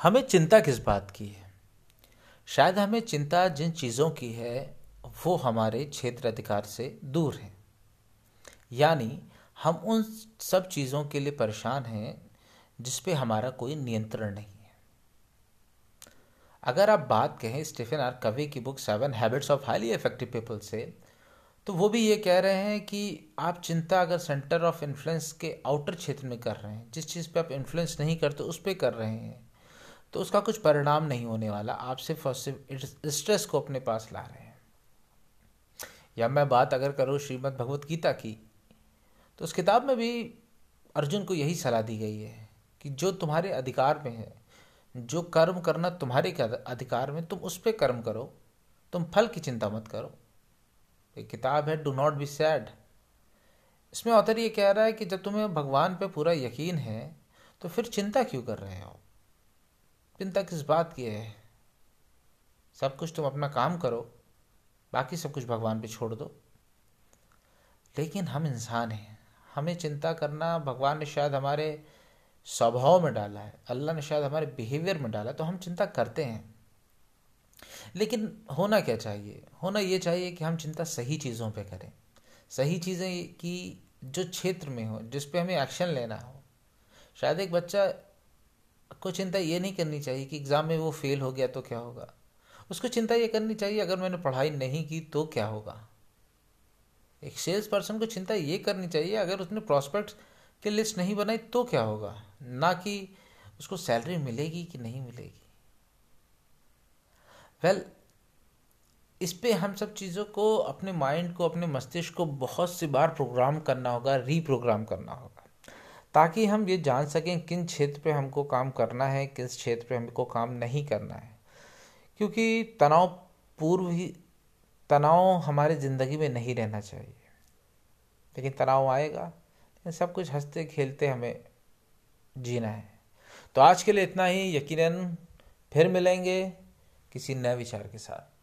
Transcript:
हमें चिंता किस बात की है? शायद हमें चिंता जिन चीज़ों की है, वो हमारे क्षेत्र अधिकार से दूर है। यानी हम उन सब चीज़ों के लिए परेशान हैं, जिस पे हमारा कोई नियंत्रण नहीं है। अगर आप बात कहें स्टीफन आर कवी की book seven habits of highly effective people से तो वो भी ये कह रहे हैं कि आप चिंता अगर सेंटर ऑफ़ इन्फ्लुएंस के आउटर क्षेत्र में कर रहे हैं, जिस चीज़ पे आप इन्फ्लुएंस नहीं करते उस पर कर रहे हैं तो उसका कुछ परिणाम नहीं होने वाला। आप सिर्फ़ और सिर्फ़ स्ट्रेस को अपने पास ला रहे हैं। या मैं बात अगर करूँ श्रीमद् भगवत गीता की तो उस किताब में भी अर्जुन को यही सलाह दी गई है कि जो तुम्हारे अधिकार में है, जो कर्म करना तुम्हारे अधिकार में, तुम उस पर कर्म करो, तुम फल की चिंता मत करो। एक किताब है डू नॉट बी सैड इसमें ऑथर ये कह रहा है कि जब तुम्हें भगवान पे पूरा यकीन है तो फिर चिंता क्यों कर रहे हो? चिंता किस बात की है। सब कुछ तुम अपना काम करो, बाकी सब कुछ भगवान पे छोड़ दो। लेकिन हम इंसान हैं। हमें चिंता करना भगवान ने शायद हमारे स्वभाव में डाला है, अल्लाह ने शायद हमारे बिहेवियर में डाला तो हम चिंता करते हैं। लेकिन होना क्या चाहिए? होना ये चाहिए कि हम चिंता सही चीज़ों पे करें। सही चीज़ें की जो क्षेत्र में हो, जिस पे हमें एक्शन लेना हो। शायद एक बच्चा को चिंता ये नहीं करनी चाहिए कि एग्ज़ाम में वो फेल हो गया तो क्या होगा? उसको चिंता ये करनी चाहिए अगर मैंने पढ़ाई नहीं की तो क्या होगा? एक सेल्स पर्सन को चिंता ये करनी चाहिए अगर उसने प्रॉस्पेक्ट की लिस्ट नहीं बनाई तो क्या होगा? ना कि उसको सैलरी मिलेगी कि नहीं मिलेगी? वेल well, इस पे हम सब चीज़ों को अपने माइंड को अपने मस्तिष्क को बहुत सी बार प्रोग्राम करना होगा रीप्रोग्राम करना होगा। ताकि हम ये जान सकें किन क्षेत्र पे हमको काम करना है, किस क्षेत्र पे हमको काम नहीं करना है। क्योंकि तनाव पूर्व ही, तनाव हमारे ज़िंदगी में नहीं रहना चाहिए। लेकिन तनाव आएगा सब कुछ हँसते खेलते हमें जीना है। तो आज के लिए इतना ही, यकीनन फिर मिलेंगे किसी नए विचार के साथ।